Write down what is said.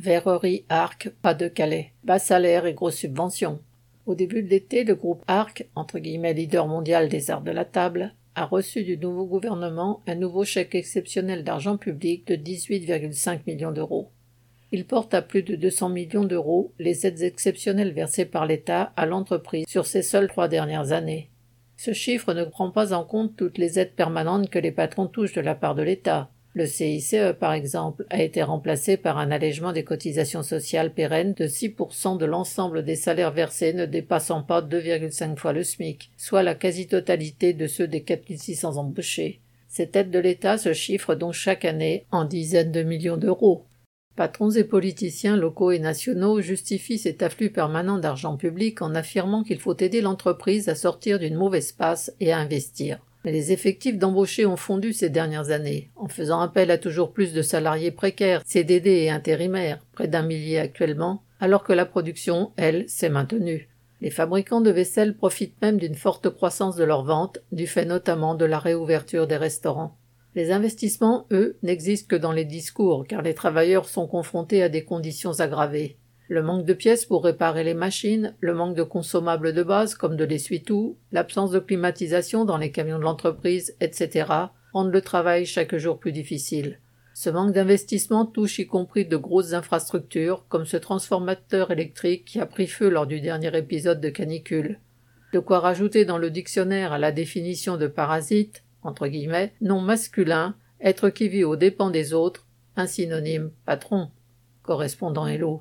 Verrerie Arc, pas de Calais. Bas salaire et grosses subventions. Au début de l'été, le groupe Arc, entre guillemets leader mondial des arts de la table, a reçu du nouveau gouvernement un nouveau chèque exceptionnel d'argent public de 18,5 millions d'euros. Il porte à plus de 200 millions d'euros les aides exceptionnelles versées par l'État à l'entreprise sur ces seules trois dernières années. Ce chiffre ne prend pas en compte toutes les aides permanentes que les patrons touchent de la part de l'État, le CICE, par exemple, a été remplacé par un allègement des cotisations sociales pérennes de 6% de l'ensemble des salaires versés ne dépassant pas 2,5 fois le SMIC, soit la quasi-totalité de ceux des 4600 embauchés. Cette aide de l'État se chiffre donc chaque année en dizaines de millions d'euros. Patrons et politiciens locaux et nationaux justifient cet afflux permanent d'argent public en affirmant qu'il faut aider l'entreprise à sortir d'une mauvaise passe et à investir. Mais les effectifs d'embauchés ont fondu ces dernières années, en faisant appel à toujours plus de salariés précaires, CDD et intérimaires, près d'un millier actuellement, alors que la production, elle, s'est maintenue. Les fabricants de vaisselle profitent même d'une forte croissance de leurs ventes, du fait notamment de la réouverture des restaurants. Les investissements, eux, n'existent que dans les discours, car les travailleurs sont confrontés à des conditions aggravées. Le manque de pièces pour réparer les machines, le manque de consommables de base comme de l'essuie-tout, l'absence de climatisation dans les camions de l'entreprise, etc., rendent le travail chaque jour plus difficile. Ce manque d'investissement touche y compris de grosses infrastructures, comme ce transformateur électrique qui a pris feu lors du dernier épisode de canicule. De quoi rajouter dans le dictionnaire à la définition de parasite, entre guillemets, non masculin, être qui vit aux dépens des autres, un synonyme patron. Correspondant Hello.